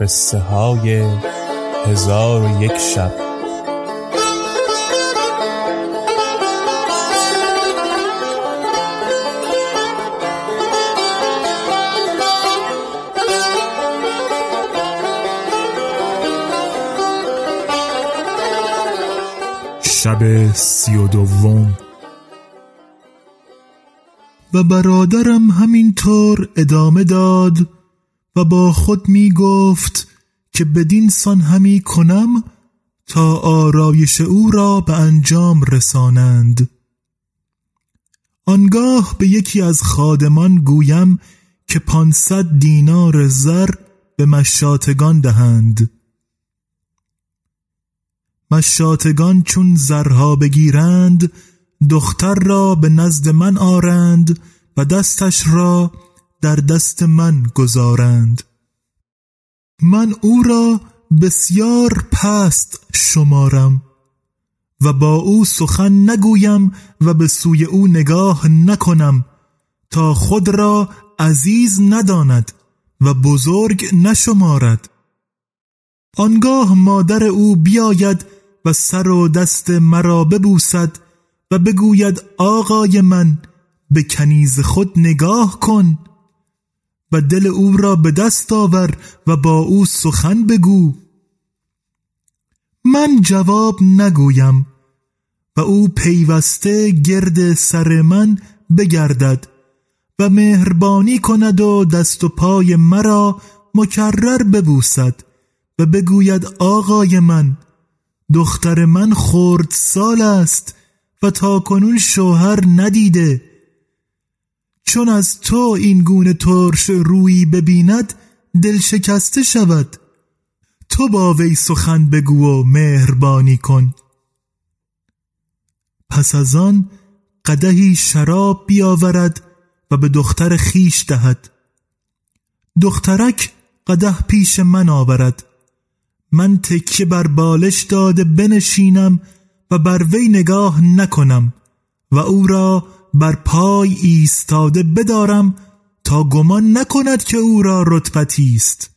قصه های هزار و یک شب. شب سی و دوم. و برادرم همینطور ادامه داد و با خود می گفت که بدین سان همی کنم تا آرایش او را به انجام رسانند. آنگاه به یکی از خادمان گویم که پانصد دینار زر به مشاتگان دهند. مشاتگان چون زرها بگیرند دختر را به نزد من آرند و دستش را در دست من گذارند. من او را بسیار پست شمارم و با او سخن نگویم و به سوی او نگاه نکنم تا خود را عزیز نداند و بزرگ نشمارد. آنگاه مادر او بیاید و سر و دست مرا ببوسد و بگوید آقای من به کنیز خود نگاه کن. و دل او را به دست آور و با او سخن بگو. من جواب نگویم و او پیوسته گرد سر من بگردد و مهربانی کند و دست و پای مرا مکرر ببوسد و بگوید آقای من دختر من خرد سال است و تا کنون شوهر ندیده. چون از تو این گونه ترش روی ببیند دل شکسته شود. تو با وی سخن بگو و مهربانی کن. پس از آن قدهی شراب بیاورد و به دختر خیش دهد. دخترک قده پیش من آورد. من تکیه بر بالش داده بنشینم و بر وی نگاه نکنم و او را بر پای ایستاده بدارم تا گمان نکند که او را رتبتی است.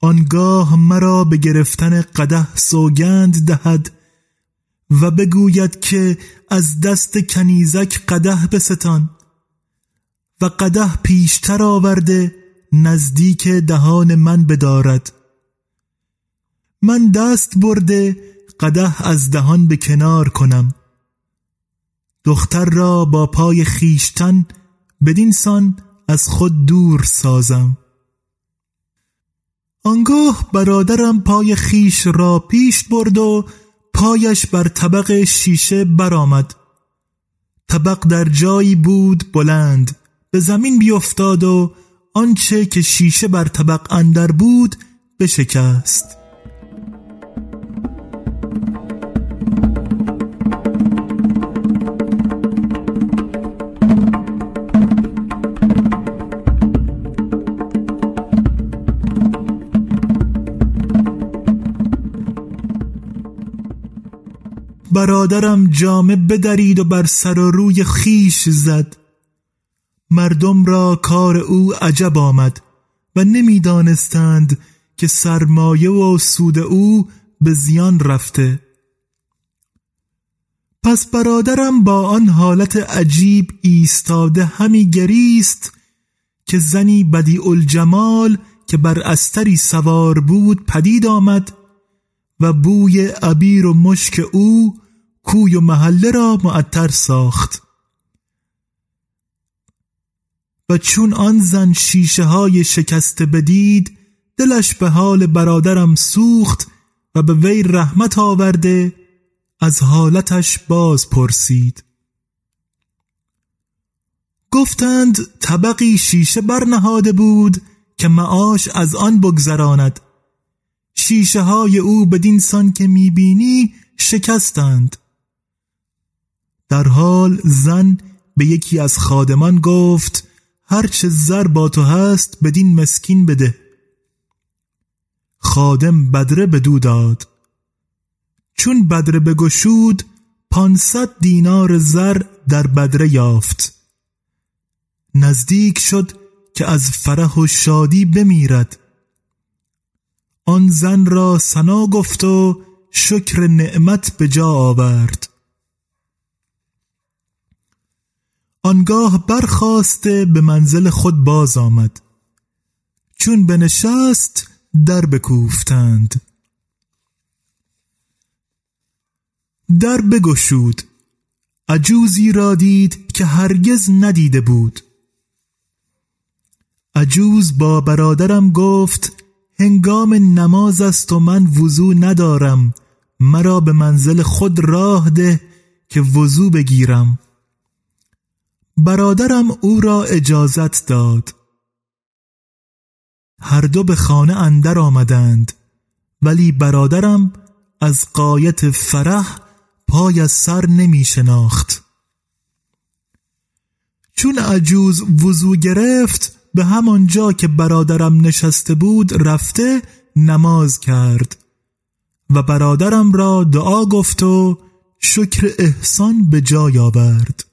آنگاه مرا به گرفتن قده سوگند دهد و بگوید که از دست کنیزک قده بستان و قده پیشتر آورده نزدیک دهان من بدارد. من دست برده قده از دهان به کنار کنم. دختر را با پای خیشتن بدینسان از خود دور سازم. آنگاه برادرم پای خیش را پیش برد و پایش بر طبق شیشه برآمد. طبق در جایی بود بلند به زمین بیفتاد و آنچه که شیشه بر طبق اندر بود بشکست. برادرم جامه بدرید و بر سر و روی خیش زد. مردم را کار او عجب آمد و نمی‌دانستند که سرمایه و سود او به زیان رفته. پس برادرم با آن حالت عجیب ایستاده همی گریست که زنی بدی الجمال که بر استری سوار بود پدید آمد و بوی عبیر و مشک او کوی و محله را معطر ساخت. و چون آن زن شیشه های شکسته بدید دلش به حال برادرم سوخت و به وی رحمت آورده از حالتش باز پرسید. گفتند طبقی شیشه برنهاده بود که معاش از آن بگذراند. شیشه های او بدین سان که می‌بینی شکستند. در حال زن به یکی از خادمان گفت هرچه زر با تو هست بدین مسکین بده. خادم بدره بدو داد. چون بدره بگشود پانصد دینار زر در بدره یافت. نزدیک شد که از فرح و شادی بمیرد. آن زن را سنا گفت و شکر نعمت به جا آورد. آنگاه برخواسته به منزل خود باز آمد. چون بنشست در بکوفتند. در بگشود. عجوزی را دید که هرگز ندیده بود. عجوز با برادرم گفت هنگام نماز است و من وضو ندارم. مرا به منزل خود راه ده که وضو بگیرم. برادرم او را اجازت داد. هر دو به خانه اندر آمدند ولی برادرم از قایت فرح پای از سر نمی شناخت. چون عجوز وضو گرفت به همان جا که برادرم نشسته بود رفته نماز کرد و برادرم را دعا گفت و شکر احسان به جای آورد.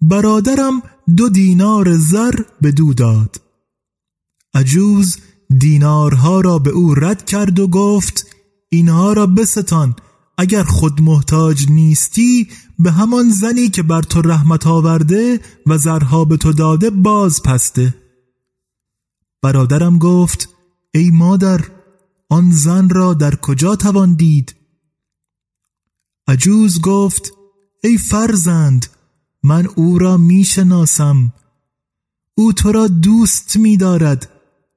برادرم دو دینار زر به دو داد. عجوز دینارها را به او رد کرد و گفت اینها را بستان اگر خود محتاج نیستی به همان زنی که بر تو رحمت آورده و زرها به تو داده باز پسته برادرم گفت ای مادر آن زن را در کجا توان دید؟ عجوز گفت ای فرزند من او را می‌شناسم. او تو را دوست می‌دارد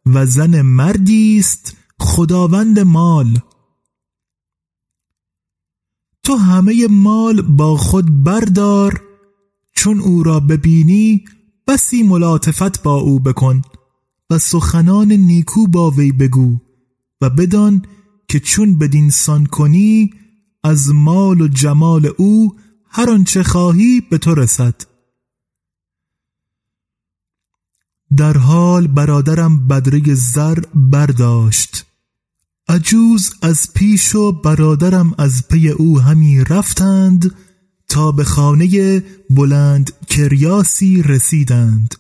و زن مردی است خداوند مال. تو همه مال با خود بردار چون او را ببینی بسی ملاطفت با او بکن و سخنان نیکو با وی بگو و بدان که چون بدین سان کنی از مال و جمال او هر آنچه خواهی به تو رسد. در حال برادرم بدره زر برداشت. عجوز از پیش و برادرم از پی او همی رفتند تا به خانه بلند کریاسی رسیدند.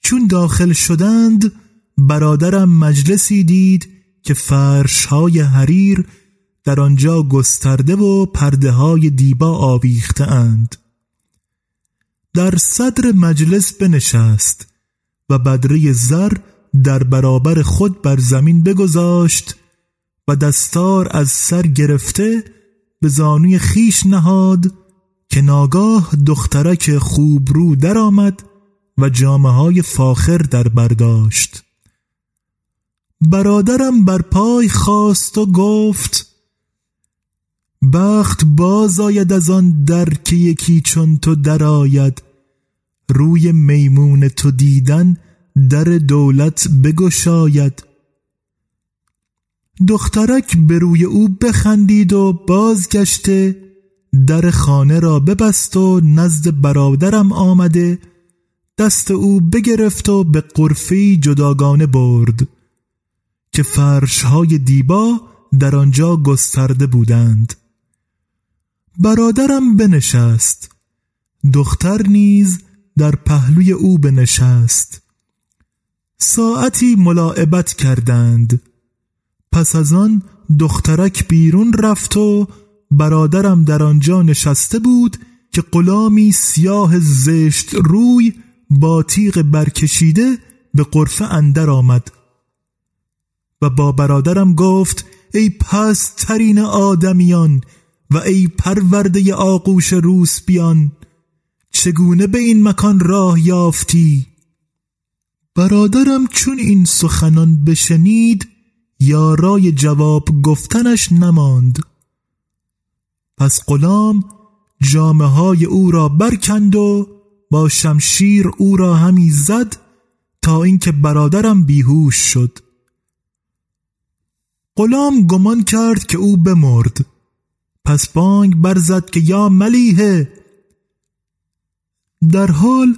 چون داخل شدند برادرم مجلسی دید که فرش های حریر در آنجا گسترده و پرده های دیبا آویخته اند در صدر مجلس بنشست و بدره زر در برابر خود بر زمین بگذاشت و دستار از سر گرفته به زانوی خیش نهاد که ناگاه دخترک خوب رو در آمد و جامعه های فاخر در برداشت برادرم بر پای خواست و گفت بخت باز آید از آن در که یکی چون تو درآید. روی میمون تو دیدن در دولت بگشاید. دخترک به روی او بخندید و بازگشته در خانه را ببست و نزد برادرم آمده. دست او بگرفت و به قرفی جداگانه برد که فرشهای دیبا در آنجا گسترده بودند. برادرم بنشست. دختر نیز در پهلوی او بنشست. ساعتی ملاعبت کردند. پس از آن دخترک بیرون رفت و برادرم در آنجا نشسته بود که غلامی سیاه زشت روی با تیغ برکشیده به قرفه اندر آمد. و با برادرم گفت ای پس ترین آدمیان و ای پرورده آغوش روس بیان چگونه به این مکان راه یافتی؟ برادرم چون این سخنان بشنید یارای جواب گفتنش نماند. پس غلام جامعه های او را برکند و با شمشیر او را همی زد تا اینکه برادرم بیهوش شد. غلام گمان کرد که او بمرد. پس بانگ برزد که یا ملیه در حال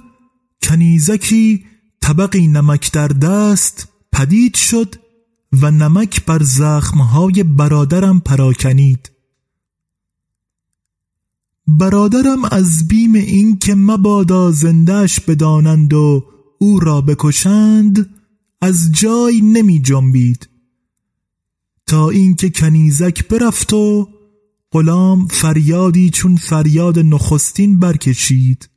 کنیزکی طبقی نمک در دست پدید شد و نمک بر زخمهای برادرم پراکنید. برادرم از بیم این که مبادا زندهش بدانند و او را بکشند از جای نمی جنبید. تا اینکه کنیزک برفت و غلام فریادی چون فریاد نخستین برکشید.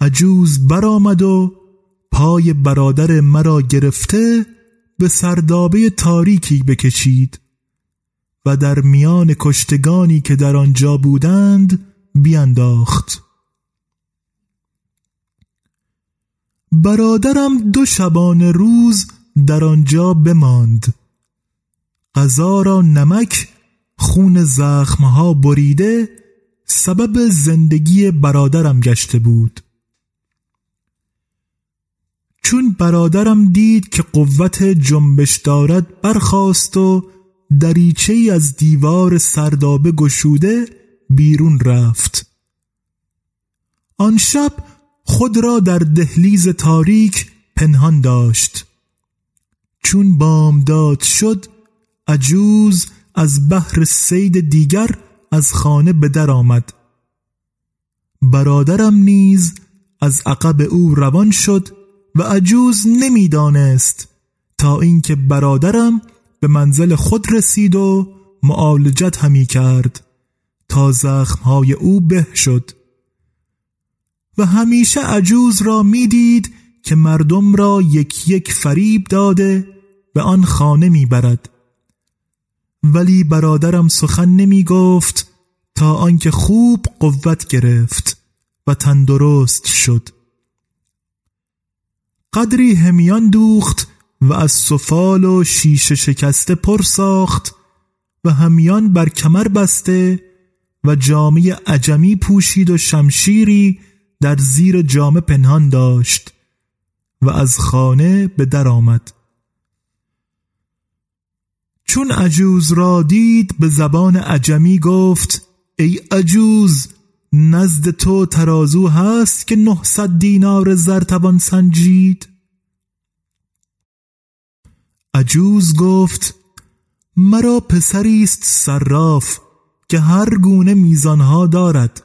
عجوز برآمد و پای برادر مرا گرفته به سردابه تاریکی بکشید و در میان کشتگانی که در آنجا بودند بیانداخت برادرم دو شبان روز در آنجا بماند. غذا را نمک خون زخمها بریده سبب زندگی برادرم گشته بود. چون برادرم دید که قوت جنبش دارد برخاست و دریچه ای از دیوار سردابه گشوده بیرون رفت. آن شب خود را در دهلیز تاریک پنهان داشت. چون بامداد شد عجوز از بحر سید دیگر از خانه به در آمد. برادرم نیز از عقب او روان شد و عجوز نمی‌دانست تا اینکه برادرم به منزل خود رسید و معالجت همی کرد تا زخمهای او به شد. و همیشه عجوز را می‌دید که مردم را یک یک فریب داده به آن خانه می‌برد. ولی برادرم سخن نمی گفت تا آنکه خوب قوت گرفت و تندرست شد. قدری همیان دوخت و از سفال و شیشه شکسته پر ساخت و همیان بر کمر بسته و جامعه عجمی پوشید و شمشیری در زیر جامه پنهان داشت و از خانه به در آمد. چون عجوز را دید به زبان عجمی گفت ای عجوز نزد تو ترازو هست که نهصد دینار زر توان سنجید. عجوز گفت مرا پسری است صراف که هر گونه میزانها دارد.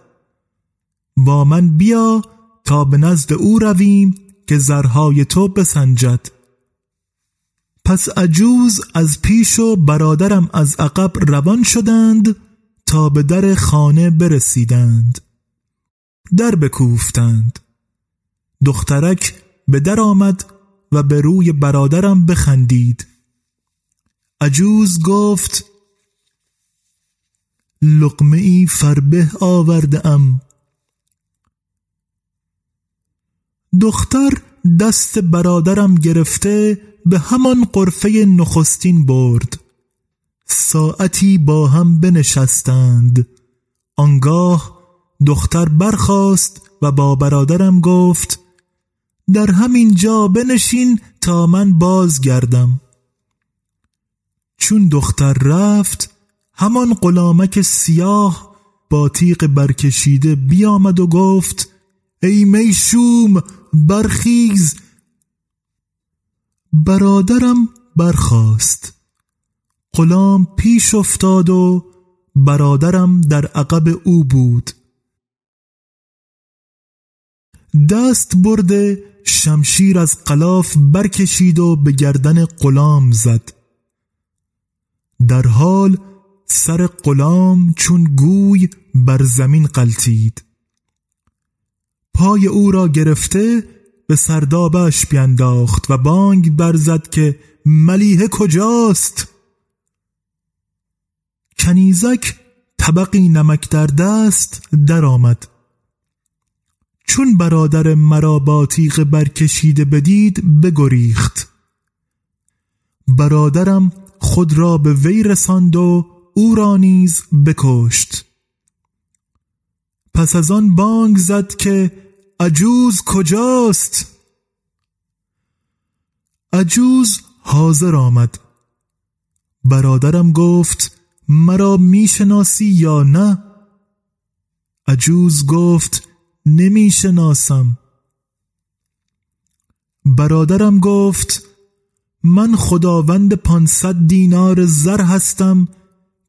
با من بیا تا به نزد او رویم که زرهای تو بسنجد. پس عجوز از پیش و برادرم از عقب روان شدند تا به در خانه برسیدند. در بکوفتند. دخترک به در آمد و به روی برادرم بخندید. عجوز گفت لقمه ای فربه آورده ام دختر دست برادرم گرفته به همان قرفه نخستین برد. ساعتی با هم بنشستند. آنگاه دختر برخاست و با برادرم گفت در همین جا بنشین تا من بازگردم. چون دختر رفت همان غلامک سیاه با تیغ برکشیده بیامد و گفت ای می‌شوم برخیز برادرم برخاست. غلام پیش افتاد و برادرم در عقب او بود. دست برده شمشیر از قلاف برکشید و به گردن غلام زد. در حال سر غلام چون گوی بر زمین قلتید. پای او را گرفته به سردابش بینداخت و بانگ برزد که ملیه کجاست؟ کنیزک طبقی نمک در دست درآمد. چون برادر مرا با تیغ برکشیده بدید بگریخت. برادرم خود را به وی رساند و او را نیز بکشت. پس از آن بانگ زد که عجوز کجاست؟ عجوز حاضر آمد. برادرم گفت مرا می‌شناسی یا نه؟ عجوز گفت نمی‌شناسم. برادرم گفت من خداوند پانصد دینار زر هستم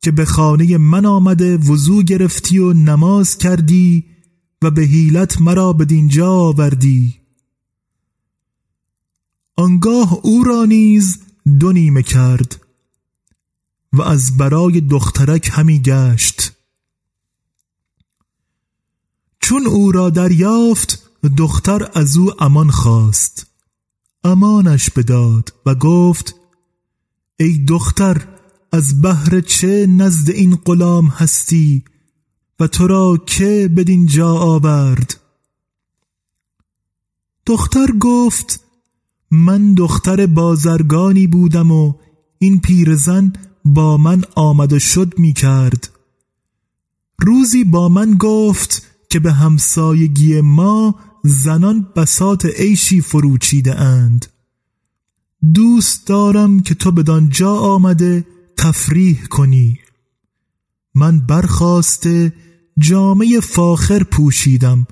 که به خانه من آمده وضو گرفتی و نماز کردی و به حیلت مرا به دینجا آوردی. آنگاه او را نیز دو نیمه کرد و از برای دخترک همی گشت. چون او را دریافت دختر از او امان خواست. امانش بداد و گفت ای دختر از بهر چه نزد این غلام هستی و تو را که بدین جا آورد؟ دختر گفت من دختر بازرگانی بودم و این پیرزن با من آمد و شد می کرد روزی با من گفت که به همسایگی ما زنان بسات عیشی فروچیده اند. دوست دارم که تو بدان جا آمده تفریح کنی. من برخواسته جامعه فاخر پوشیدم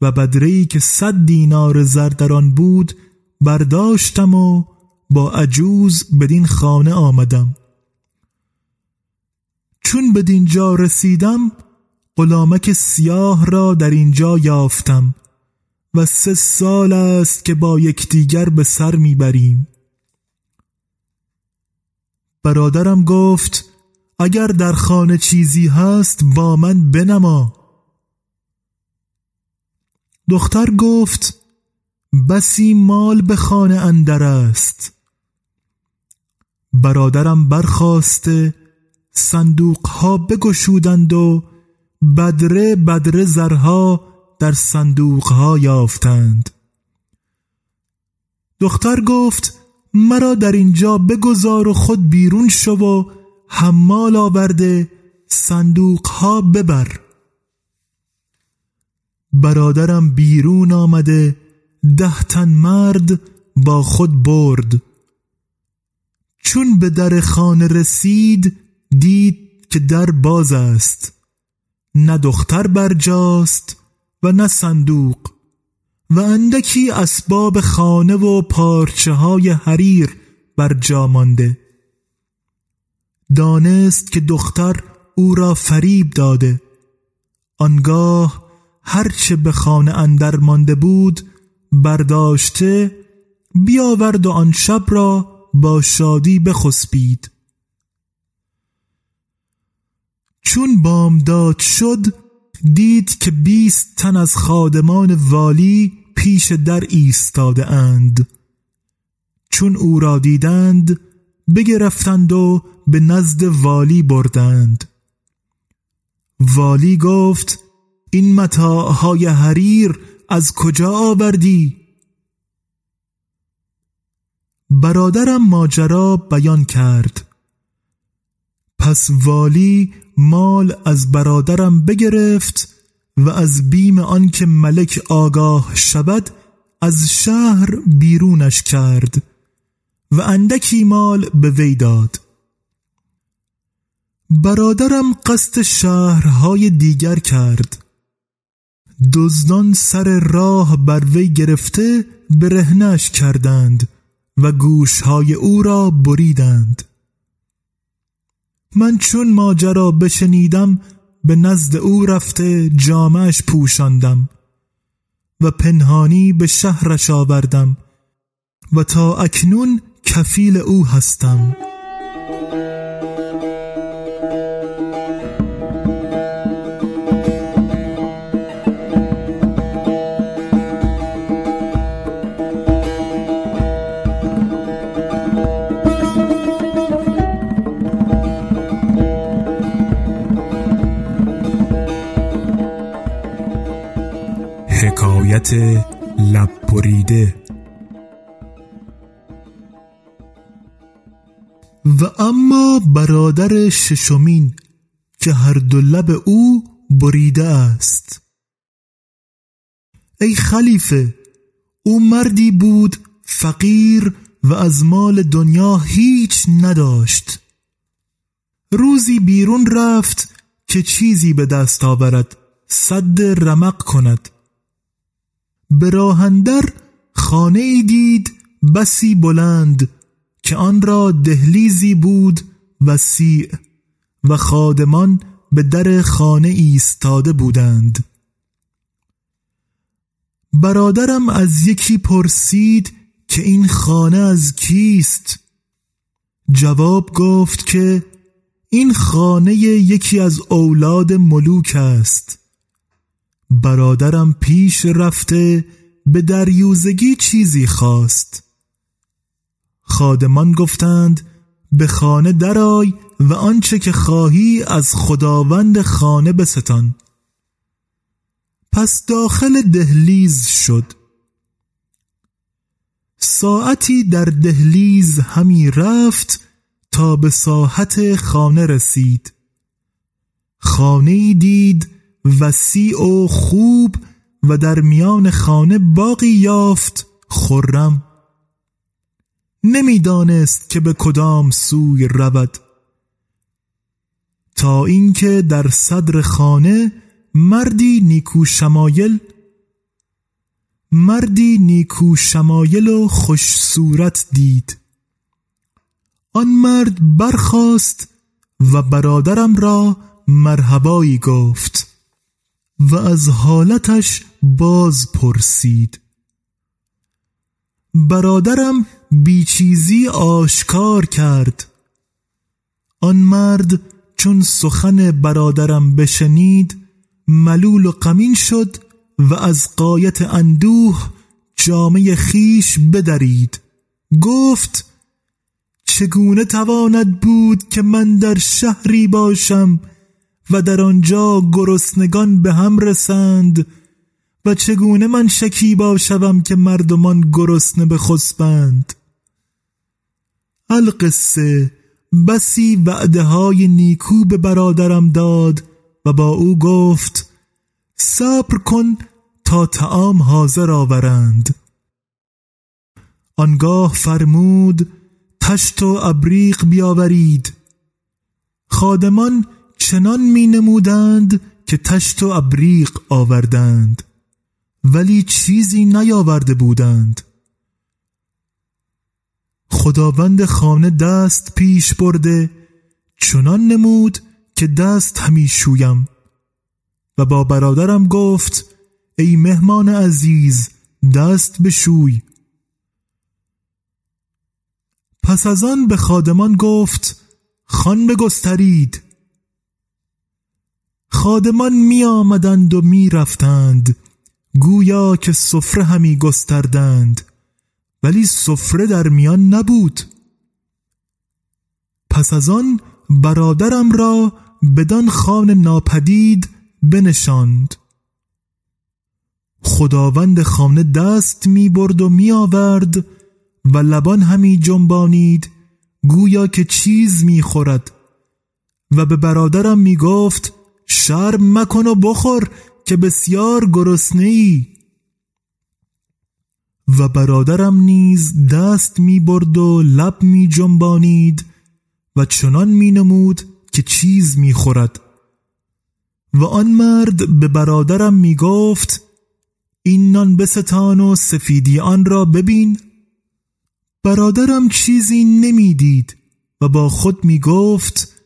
و بدری که صد دینار زردران بود برداشتم و با عجوز بدین خانه آمدم. چون به دینجا رسیدم غلامک سیاه را در اینجا یافتم و سه سال است که با یکدیگر به سر می‌بریم. برادرم گفت اگر در خانه چیزی هست با من بنما. دختر گفت بسی مال به خانه اندر است. برادرم برخواسته صندوق ها بگشودند و بدره بدره زرها در صندوق ها یافتند. دختر گفت مرا در اینجا بگذار و خود بیرون شو و حمال آورده صندوق ها ببر. برادرم بیرون آمده ده تن مرد با خود برد. چون به در خانه رسید دید که در باز است. نه دختر برجاست و نه صندوق. و اندکی اسباب خانه و پارچه های حریر بر جا مانده. دانست که دختر او را فریب داده. آنگاه هرچه به خانه اندر مانده بود برداشته بیاورد و آن شب را با شادی بخسبید. چون بامداد شد دید که بیست تن از خادمان والی پیش در ایستاده اند. چون او را دیدند بگرفتند و به نزد والی بردند. والی گفت این متاعهای حریر از کجا آوردی؟ برادرم ماجرا بیان کرد. پس والی مال از برادرم بگرفت و از بیم آنکه ملک آگاه شود از شهر بیرونش کرد و اندکی مال به وی داد. برادرم قصد شهرهای دیگر کرد. دزدان سر راه بر وی گرفته برهنش کردند و گوشهای او را بریدند. من چون ماجرا بشنیدم به نزد او رفته جامعش پوشاندم و پنهانی به شهرش آوردم و تا اکنون کفیل او هستم. حکایت لب بریده و اما برادر ششمین که هر دو لب او بریده است. ای خلیفه او مردی بود فقیر و از مال دنیا هیچ نداشت. روزی بیرون رفت که چیزی به دست آورد صد رمق کند. به راهندر خانه ای دید بسی بلند که آن را دهلیزی بود وسیع و خادمان به در خانه ایستاده بودند. برادرم از یکی پرسید که این خانه از کیست؟ جواب گفت که این خانه یکی از اولاد ملوک است. برادرم پیش رفته به دریوزگی چیزی خواست. خادمان گفتند به خانه درای و آنچه که خواهی از خداوند خانه بستان. پس داخل دهلیز شد. ساعتی در دهلیز همی رفت تا به ساحت خانه رسید. خانه دید وسیع و خوب و در میان خانه باقی یافت خرم. نمی‌دانست که به کدام سوی رود. تا اینکه در صدر خانه مردی نیکو شمایل مردی نیکو شمایل و خوش صورت دید. آن مرد برخاست و برادرم را مرحبایی گفت. و از حالتش باز پرسید. برادرم بیچیزی آشکار کرد. آن مرد چون سخن برادرم بشنید ملول و قمین شد و از قایت اندوه جامعه خیش بدرید. گفت چگونه تواند بود که من در شهری باشم و در آنجا گرسنگان به هم رسند و چگونه من شکیبا شوم که مردمان گرسنه به خسبند القصه بسی وعده های نیکو به برادرم داد و با او گفت صبر کن تا تعام حاضر آورند. آنگاه فرمود تشت و ابریق بیاورید. خادمان چنان می نمودند که تشت و ابریق آوردند ولی چیزی نیاورده بودند. خداوند خانه دست پیش برده چنان نمود که دست همی شویم. و با برادرم گفت ای مهمان عزیز دست بشوی. پس از آن به خادمان گفت خان بگسترید. خادمان می آمدند و می رفتند گویا که سفره همی گستردند. ولی سفره در میان نبود. پس از آن برادرم را بدان خان ناپدید بنشاند. خداوند خانه دست می برد و می آورد و لبان همی جنبانید. گویا که چیز می خورد. و به برادرم می گفت شرم مکن و بخور که بسیار گرسنه ای و برادرم نیز دست می برد و لب می جنبانید و چنان می نمود که چیز می خورد. و آن مرد به برادرم می گفت این نان بستان و سفیدی آن را ببین. برادرم چیزی نمی‌دید و با خود می گفت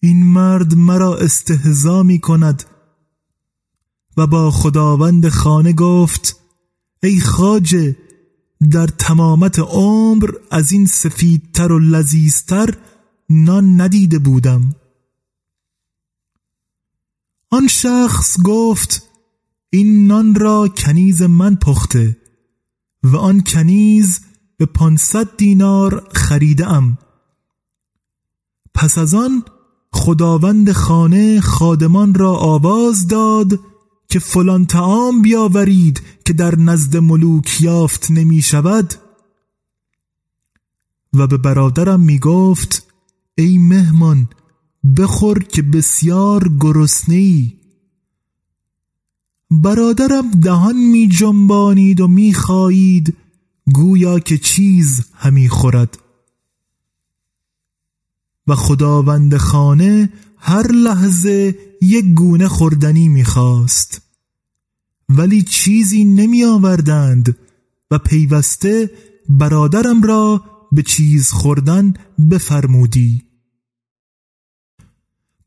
این مرد مرا استهزا می کند. و با خداوند خانه گفت ای خاجه در تمامت عمر از این سفیدتر و لذیذتر نان ندیده بودم. آن شخص گفت این نان را کنیز من پخته و آن کنیز به پانصد دینار خریده ام پس از آن خداوند خانه خادمان را آواز داد که فلان تعام بیاورید که در نزد ملوک یافت نمی شود و به برادرم می گفت ای مهمان بخور که بسیار گرسنه ای برادرم دهان می جنبانید و می خایید گویا که چیز همی خورد. و خداوند خانه هر لحظه یک گونه خوردنی می‌خواست. ولی چیزی نمی آوردند و پیوسته برادرم را به چیز خوردن بفرمودی.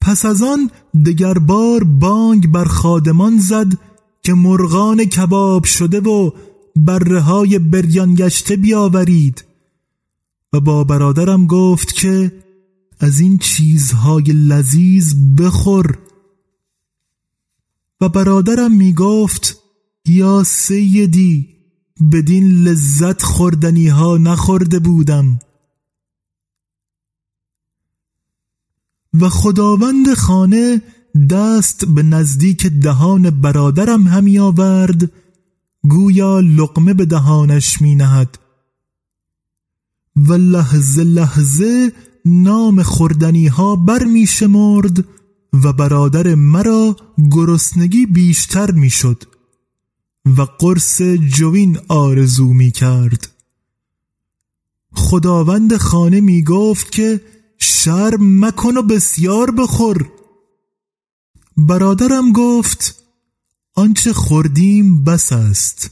پس از آن دگر بار بانگ بر خادمان زد که مرغان کباب شده و بره های بریان گشته بیاورید. و با برادرم گفت که از این چیزهای لذیذ بخور. و برادرم می گفت یا سیدی بدین لذت خوردنی ها نخورده بودم. و خداوند خانه دست به نزدیک دهان برادرم همی آورد گویا لقمه به دهانش می نهد. و لحظه لحظه نام خوردنی ها بر می شمرد و برادر مرا گرسنگی بیشتر می شد و قرص جوین آرزو می کرد خداوند خانه می گفت که شرم مکن و بسیار بخور. برادرم گفت آنچه خوردیم بس است.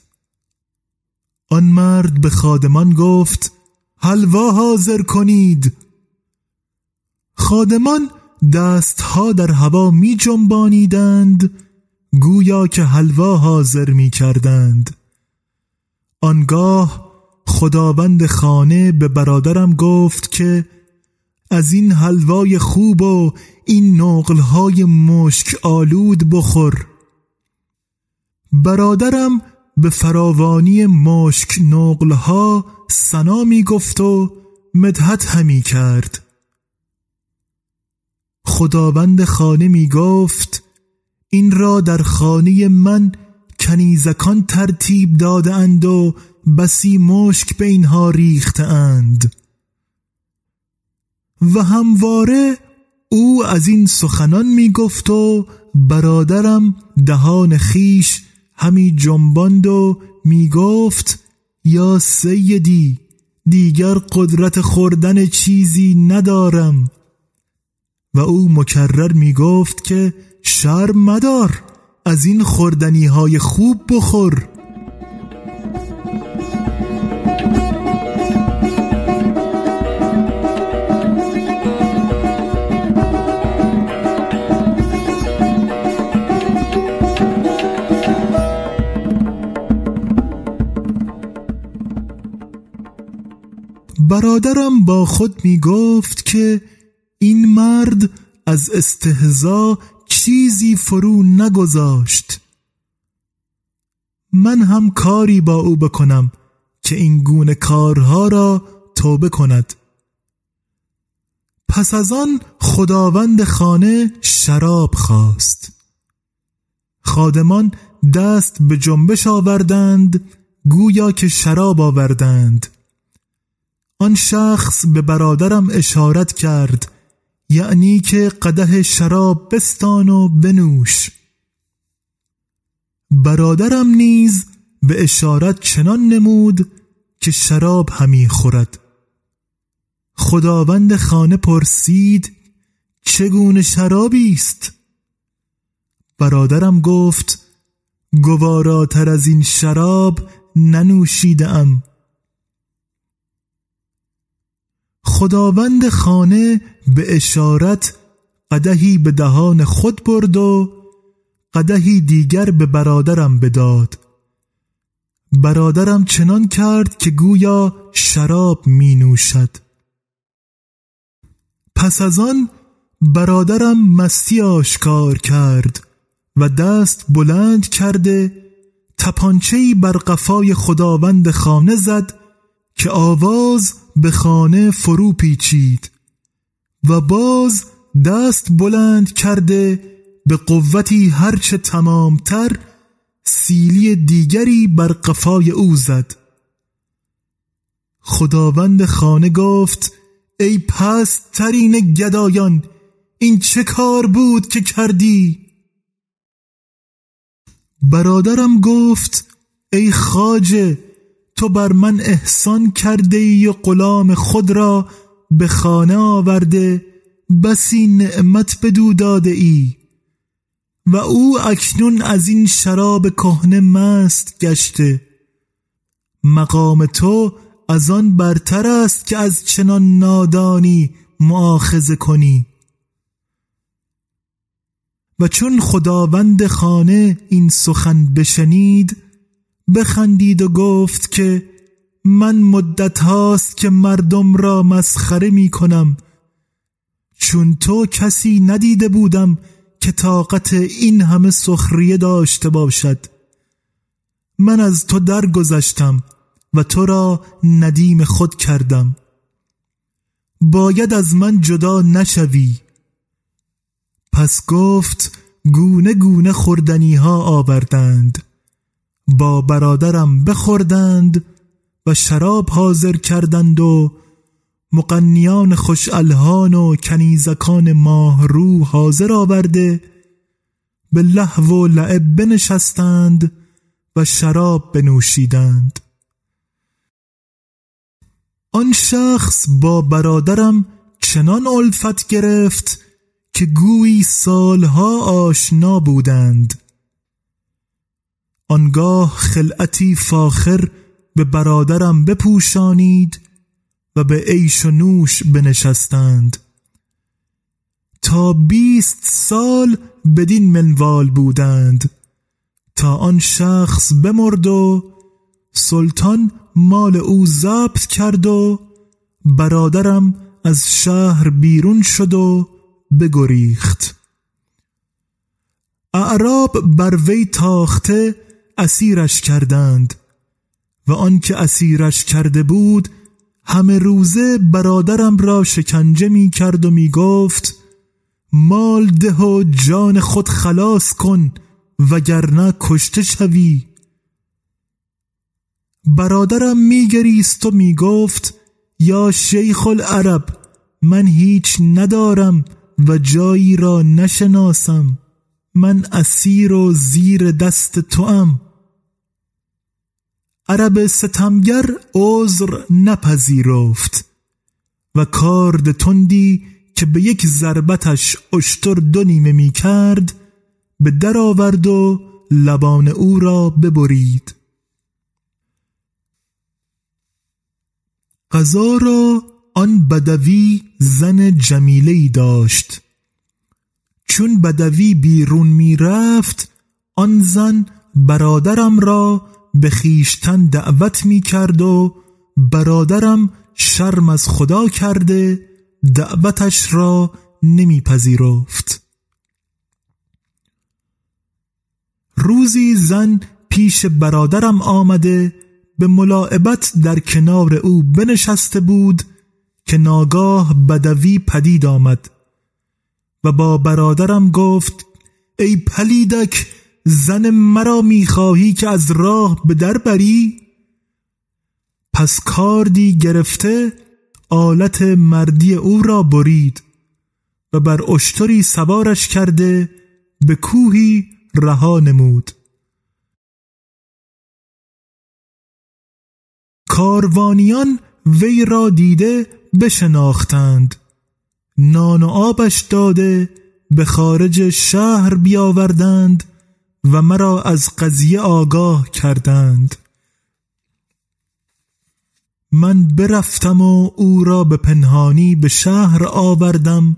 آن مرد به خادمان گفت حلوا حاضر کنید. خادمان دستها در هوا می جنبانیدند گویا که حلوا حاضر می کردند آنگاه خداوند خانه به برادرم گفت که از این حلوای خوب و این نقلهای مشک آلود بخور. برادرم به فراوانی مشک نقلها سنا می گفت و مدحت همی کرد. خداوند خانه می گفت این را در خانه من کنیزکان ترتیب داده اند و بسی مشک به اینها ریخته اند و همواره او از این سخنان می گفت و برادرم دهان خیش همی جنباند و می گفت یا سیدی دیگر قدرت خوردن چیزی ندارم. و او مکرر می گفت که شرم مدار از این خوردنی های خوب بخور. برادرم با خود می گفت که این مرد از استهزا چیزی فرو نگذاشت. من هم کاری با او بکنم که این گونه کارها را توبه کند. پس از آن خداوند خانه شراب خواست. خادمان دست به جنبش آوردند گویا که شراب آوردند. آن شخص به برادرم اشارت کرد یعنی که قده شراب بستان و بنوش. برادرم نیز به اشارت چنان نمود که شراب همی خورد. خداوند خانه پرسید چگونه شرابی است؟ برادرم گفت گواراتر از این شراب ننوشیدم خداوند خانه به اشارت قدهی به دهان خود برد و قدهی دیگر به برادرم بداد. برادرم چنان کرد که گویا شراب می نوشد. پس از آن برادرم مستی آشکار کرد و دست بلند کرده تپانچهی بر قفای خداوند خانه زد که آواز به خانه فرو پیچید و باز دست بلند کرده به قوتی هرچه تمامتر سیلی دیگری بر قفای او زد. خداوند خانه گفت ای پس ترین گدایان این چه کار بود که کردی؟ برادرم گفت ای خاجه تو بر من احسان کرده ای غلام خود را به خانه آورده بسی نعمت بدو داده ای. و او اکنون از این شراب کهنه مست گشته. مقام تو از آن برتر است که از چنان نادانی معاخذه کنی. و چون خداوند خانه این سخن بشنید بخندید و گفت که من مدت هاست که مردم را مسخره می کنم. چون تو کسی ندیده بودم که طاقت این همه سخریه داشته باشد. من از تو درگذشتم و تو را ندیم خود کردم. باید از من جدا نشوی. پس گفت گونه گونه خوردنی ها آوردند. با برادرم بخوردند و شراب حاضر کردند و مقنیان خوش الهان و کنیزکان ماهرو حاضر آورده به لحو و لعب بنشستند و شراب بنوشیدند. آن شخص با برادرم چنان الفت گرفت که گویی سالها آشنا بودند. آنگاه خلعتی فاخر به برادرم بپوشانید و به عیش و نوش بنشستند. تا بیست سال بدین منوال بودند. تا آن شخص بمرد و سلطان مال او ضبط کرد و برادرم از شهر بیرون شد و بگریخت. اعراب بر وی تاخته اسیرش کردند و آنکه اسیرش کرده بود همه روزه برادرم را شکنجه می کرد و می گفت مال ده و جان خود خلاص کن وگرنه کشته شوی. برادرم میگریست و می‌گفت یا شیخ العرب من هیچ ندارم و جایی را نشناسم. من اسیر و زیر دست توام. عرب ستمگر عذر نپذیرفت و کارد تندی که به یک ضربتش اشتر دو نیمه می کرد به در آورد و لبان او را ببرید. قضا را آن بدوی زن جمیله ای داشت. چون بدوی بیرون می رفت آن زن برادرم را به خیشتن دعوت می کرد و برادرم شرم از خدا کرده دعوتش را نمیپذیرفت. روزی زن پیش برادرم آمده به ملاعبت در کنار او بنشسته بود که ناگاه بدوی پدید آمد. و با برادرم گفت ای پلیدک زن مرا می‌خواهی که از راه به در بری؟ پس کاردی گرفته آلت مردی او را برید و بر اشتری سوارش کرده به کوهی رها نمود. کاروانیان وی را دیده بشناختند. نان و آبش داده به خارج شهر بیاوردند و مرا از قضیه آگاه کردند. من برفتم و او را به پنهانی به شهر آوردم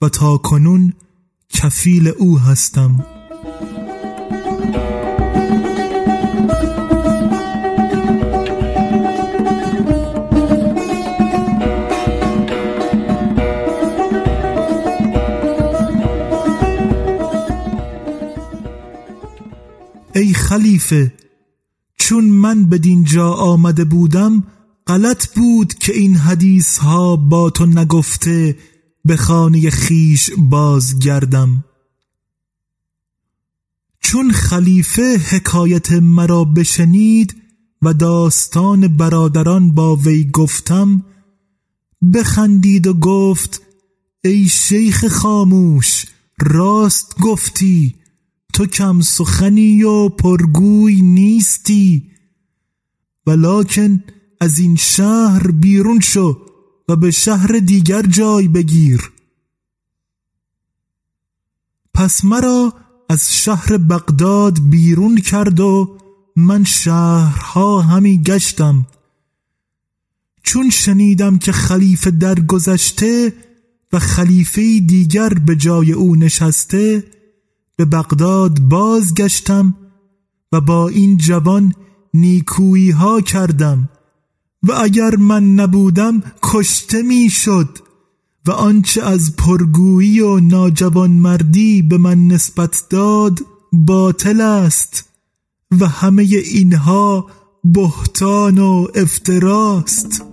و تا کنون کفیل او هستم. خلیفه. چون من به دینجا آمده بودم غلط بود که این حدیث ها با تو نگفته به خانه خیش بازگردم. چون خلیفه حکایت مرا بشنید و داستان برادران با وی گفتم بخندید و گفت ای شیخ خاموش راست گفتی تو کم سخنی و پرگوی نیستی ولکن از این شهر بیرون شو و به شهر دیگر جای بگیر. پس مرا از شهر بغداد بیرون کرد و من شهرها همی گشتم. چون شنیدم که خلیفه درگذشته و خلیفه دیگر به جای او نشسته به بغداد بازگشتم و با این جوان نیکویی ها کردم و اگر من نبودم کشته می‌شد و آنچه از پرگویی و ناجوانمردی به من نسبت داد باطل است و همه اینها بهتان و افتراست.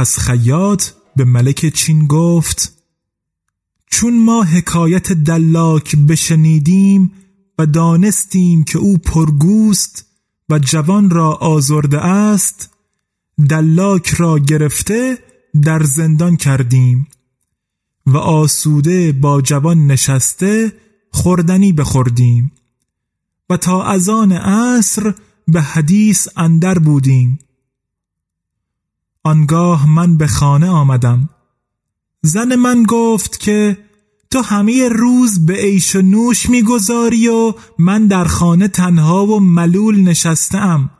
پس خیاط به ملک چین گفت چون ما حکایت دلاک بشنیدیم و دانستیم که او پرگوست و جوان را آزرده است دلاک را گرفته در زندان کردیم و آسوده با جوان نشسته خوردنی بخوردیم و تا از آن عصر به حدیث اندر بودیم. آنگاه من به خانه آمدم. زن من گفت که تو همه روز به عیش و نوش می‌گذاری و من در خانه تنها و ملول نشستم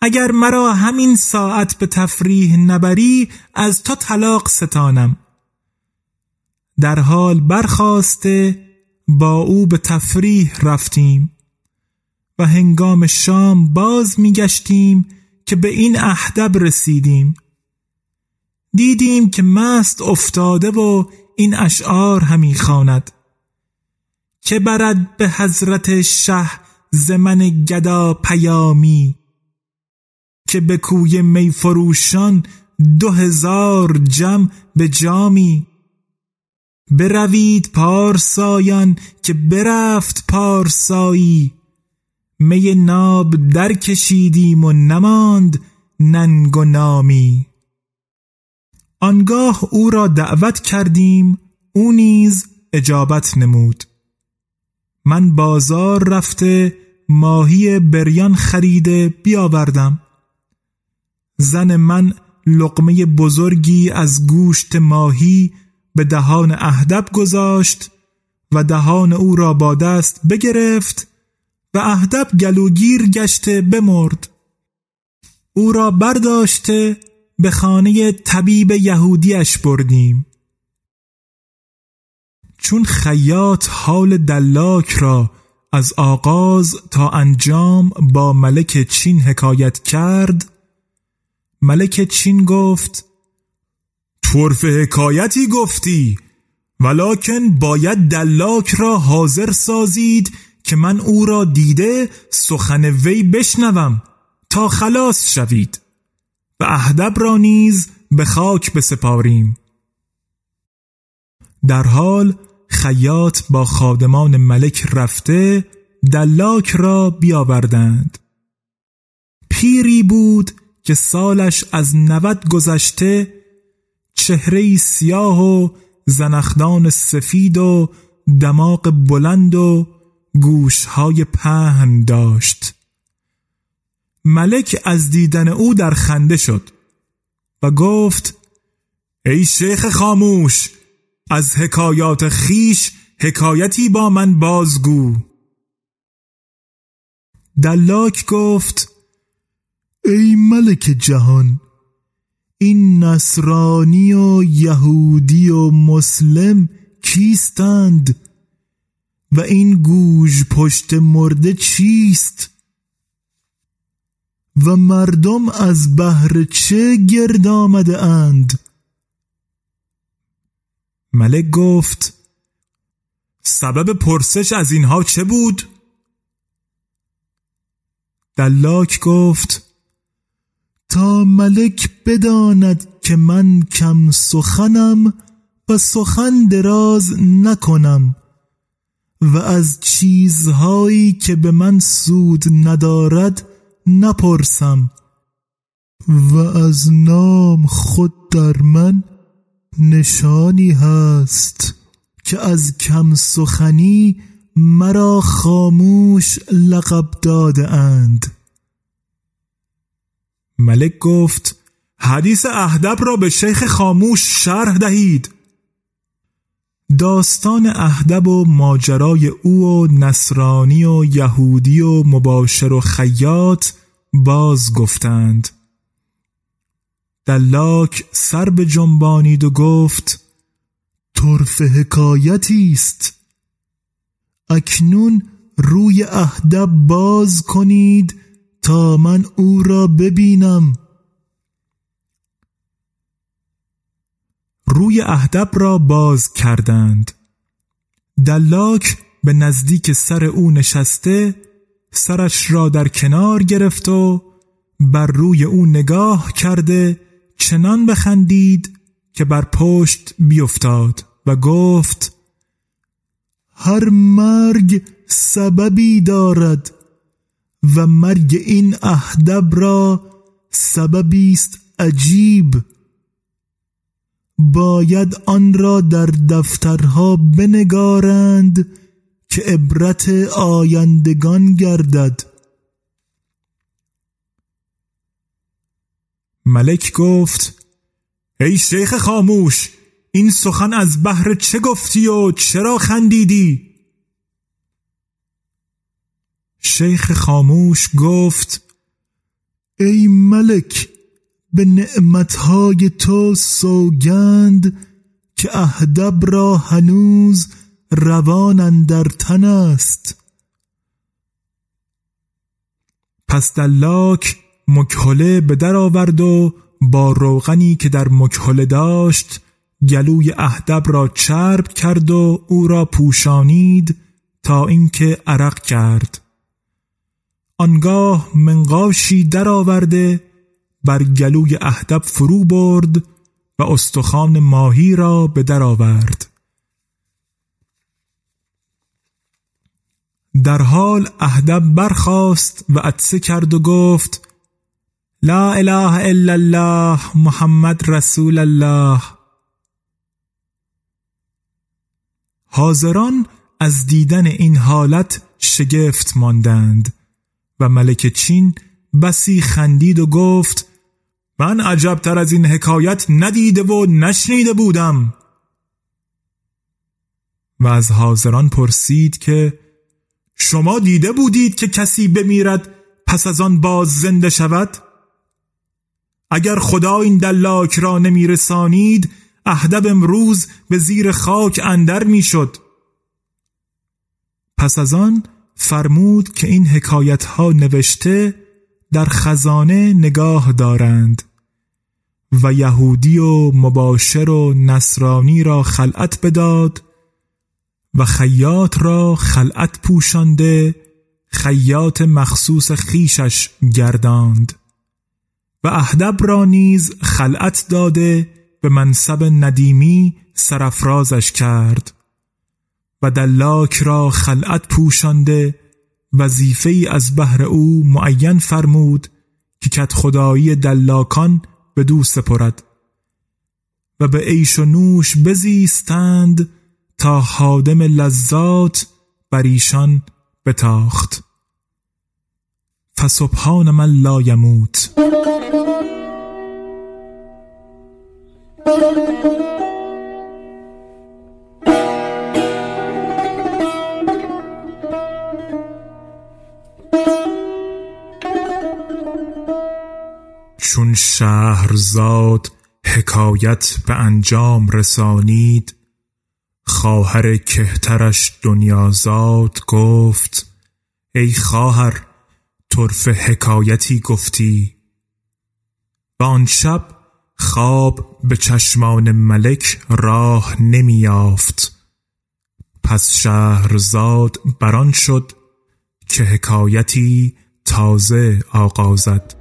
اگر مرا همین ساعت به تفریح نبری از تو طلاق ستانم. در حال برخواسته با او به تفریح رفتیم و هنگام شام باز میگشتیم که به این اهدب رسیدیم. دیدیم که مست افتاده و این اشعار همی خواند. که برد به حضرت شه زمن گدا پیامی. که به کوی میفروشان دو هزار جم به جامی. بروید پارسایان که برفت پارسایی. می ناب در کشیدیم و نماند ننگ و نامی. آنگاه او را دعوت کردیم او نیز اجابت نمود. من بازار رفته ماهی بریان خریده بیاوردم. زن من لقمه بزرگی از گوشت ماهی به دهان اهدب گذاشت و دهان او را با دست بگرفت و اهدب گلوگیر گشته بمرد. او را برداشته به خانه طبیب یهودیش بردیم. چون خیاط حال دلاک را از آغاز تا انجام با ملک چین حکایت کرد ملک چین گفت طرف حکایتی گفتی ولکن باید دلاک را حاضر سازید که من او را دیده سخن وی بشنوم تا خلاص شوید و اهدب را نیز به خاک بسپاریم. در حال خیاط با خادمان ملک رفته دلاک را بیاوردند. پیری بود که سالش از نود گذشته چهره سیاه و زنخدان سفید و دماغ بلند و گوشهای پهن داشت. ملک از دیدن او در خنده شد و گفت ای شیخ خاموش از حکایات خیش حکایتی با من بازگو. دلاک گفت ای ملک جهان این نصرانی و یهودی و مسلم کیستند؟ و این گوژ پشت مرده چیست؟ و مردم از بهر چه گرد آمده اند؟ ملک گفت سبب پرسش از اینها چه بود؟ دلاک گفت تا ملک بداند که من کم سخنم و سخن دراز نکنم. و از چیزهایی که به من سود ندارد نپرسم و از نام خود در من نشانی هست که از کم سخنی مرا خاموش لقب داده اند. ملک گفت حدیث اهدب را به شیخ خاموش شرح دهید. داستان اهدب و ماجرای او و نصرانی و یهودی و مباشر و خیاط باز گفتند. دلاک سر به جنبانید و گفت طرف حکایتی است. اکنون روی اهدب باز کنید تا من او را ببینم. روی اهدب را باز کردند. دلاک به نزدیک سر او نشسته سرش را در کنار گرفت و بر روی او نگاه کرده چنان بخندید که بر پشت بیفتاد و گفت هر مرگ سببی دارد و مرگ این اهدب را سببی است عجیب. باید آن را در دفترها بنگارند که عبرت آیندگان گردد ملک گفت ای شیخ خاموش این سخن از بحر چه گفتی و چرا خندیدی؟ شیخ خاموش گفت ای ملک به نعمتهای تو سوگند که اهدب را هنوز روان در تن است. پس دلاک مکهله به در آورد و با روغنی که در مکهله داشت گلوی اهدب را چرب کرد و او را پوشانید تا اینکه عرق کرد. آنگاه منقاشی درآورده بر گلوی اهدب فرو برد و استخوان ماهی را به در آورد. در حال اهدب برخاست و عطسه کرد و گفت لا اله الا الله محمد رسول الله. حاضران از دیدن این حالت شگفت ماندند و ملک چین بسی خندید و گفت من عجبتر از این حکایت ندیده و نشنیده بودم و از حاضران پرسید که شما دیده بودید که کسی بمیرد پس از آن باز زنده شود؟ اگر خدا این دلاک را نمیرسانید اهدب امروز به زیر خاک اندر می‌شد پس از آن فرمود که این حکایت ها نوشته در خزانه نگاه دارند و یهودی و مباشر و نصرانی را خلعت بداد و خیاط را خلعت پوشانده خیاط مخصوص خیشش گرداند و اهدب را نیز خلعت داده به منصب ندیمی سرفرازش کرد و دلاک را خلعت پوشانده وظیفه از بهر او معین فرمود که کت خدایی دلاکان به دو سپرد و به عیش و نوش بزیستند تا حادم لذات بر ایشان بتاخت. فسبحان من لا یموت. شهرزاد حکایت به انجام رسانید. خواهر کهترش دنیازاد گفت ای خواهر طرف حکایتی گفتی. و آن شب خواب به چشمان ملک راه نمیافت پس شهرزاد بران شد که حکایتی تازه آغازد.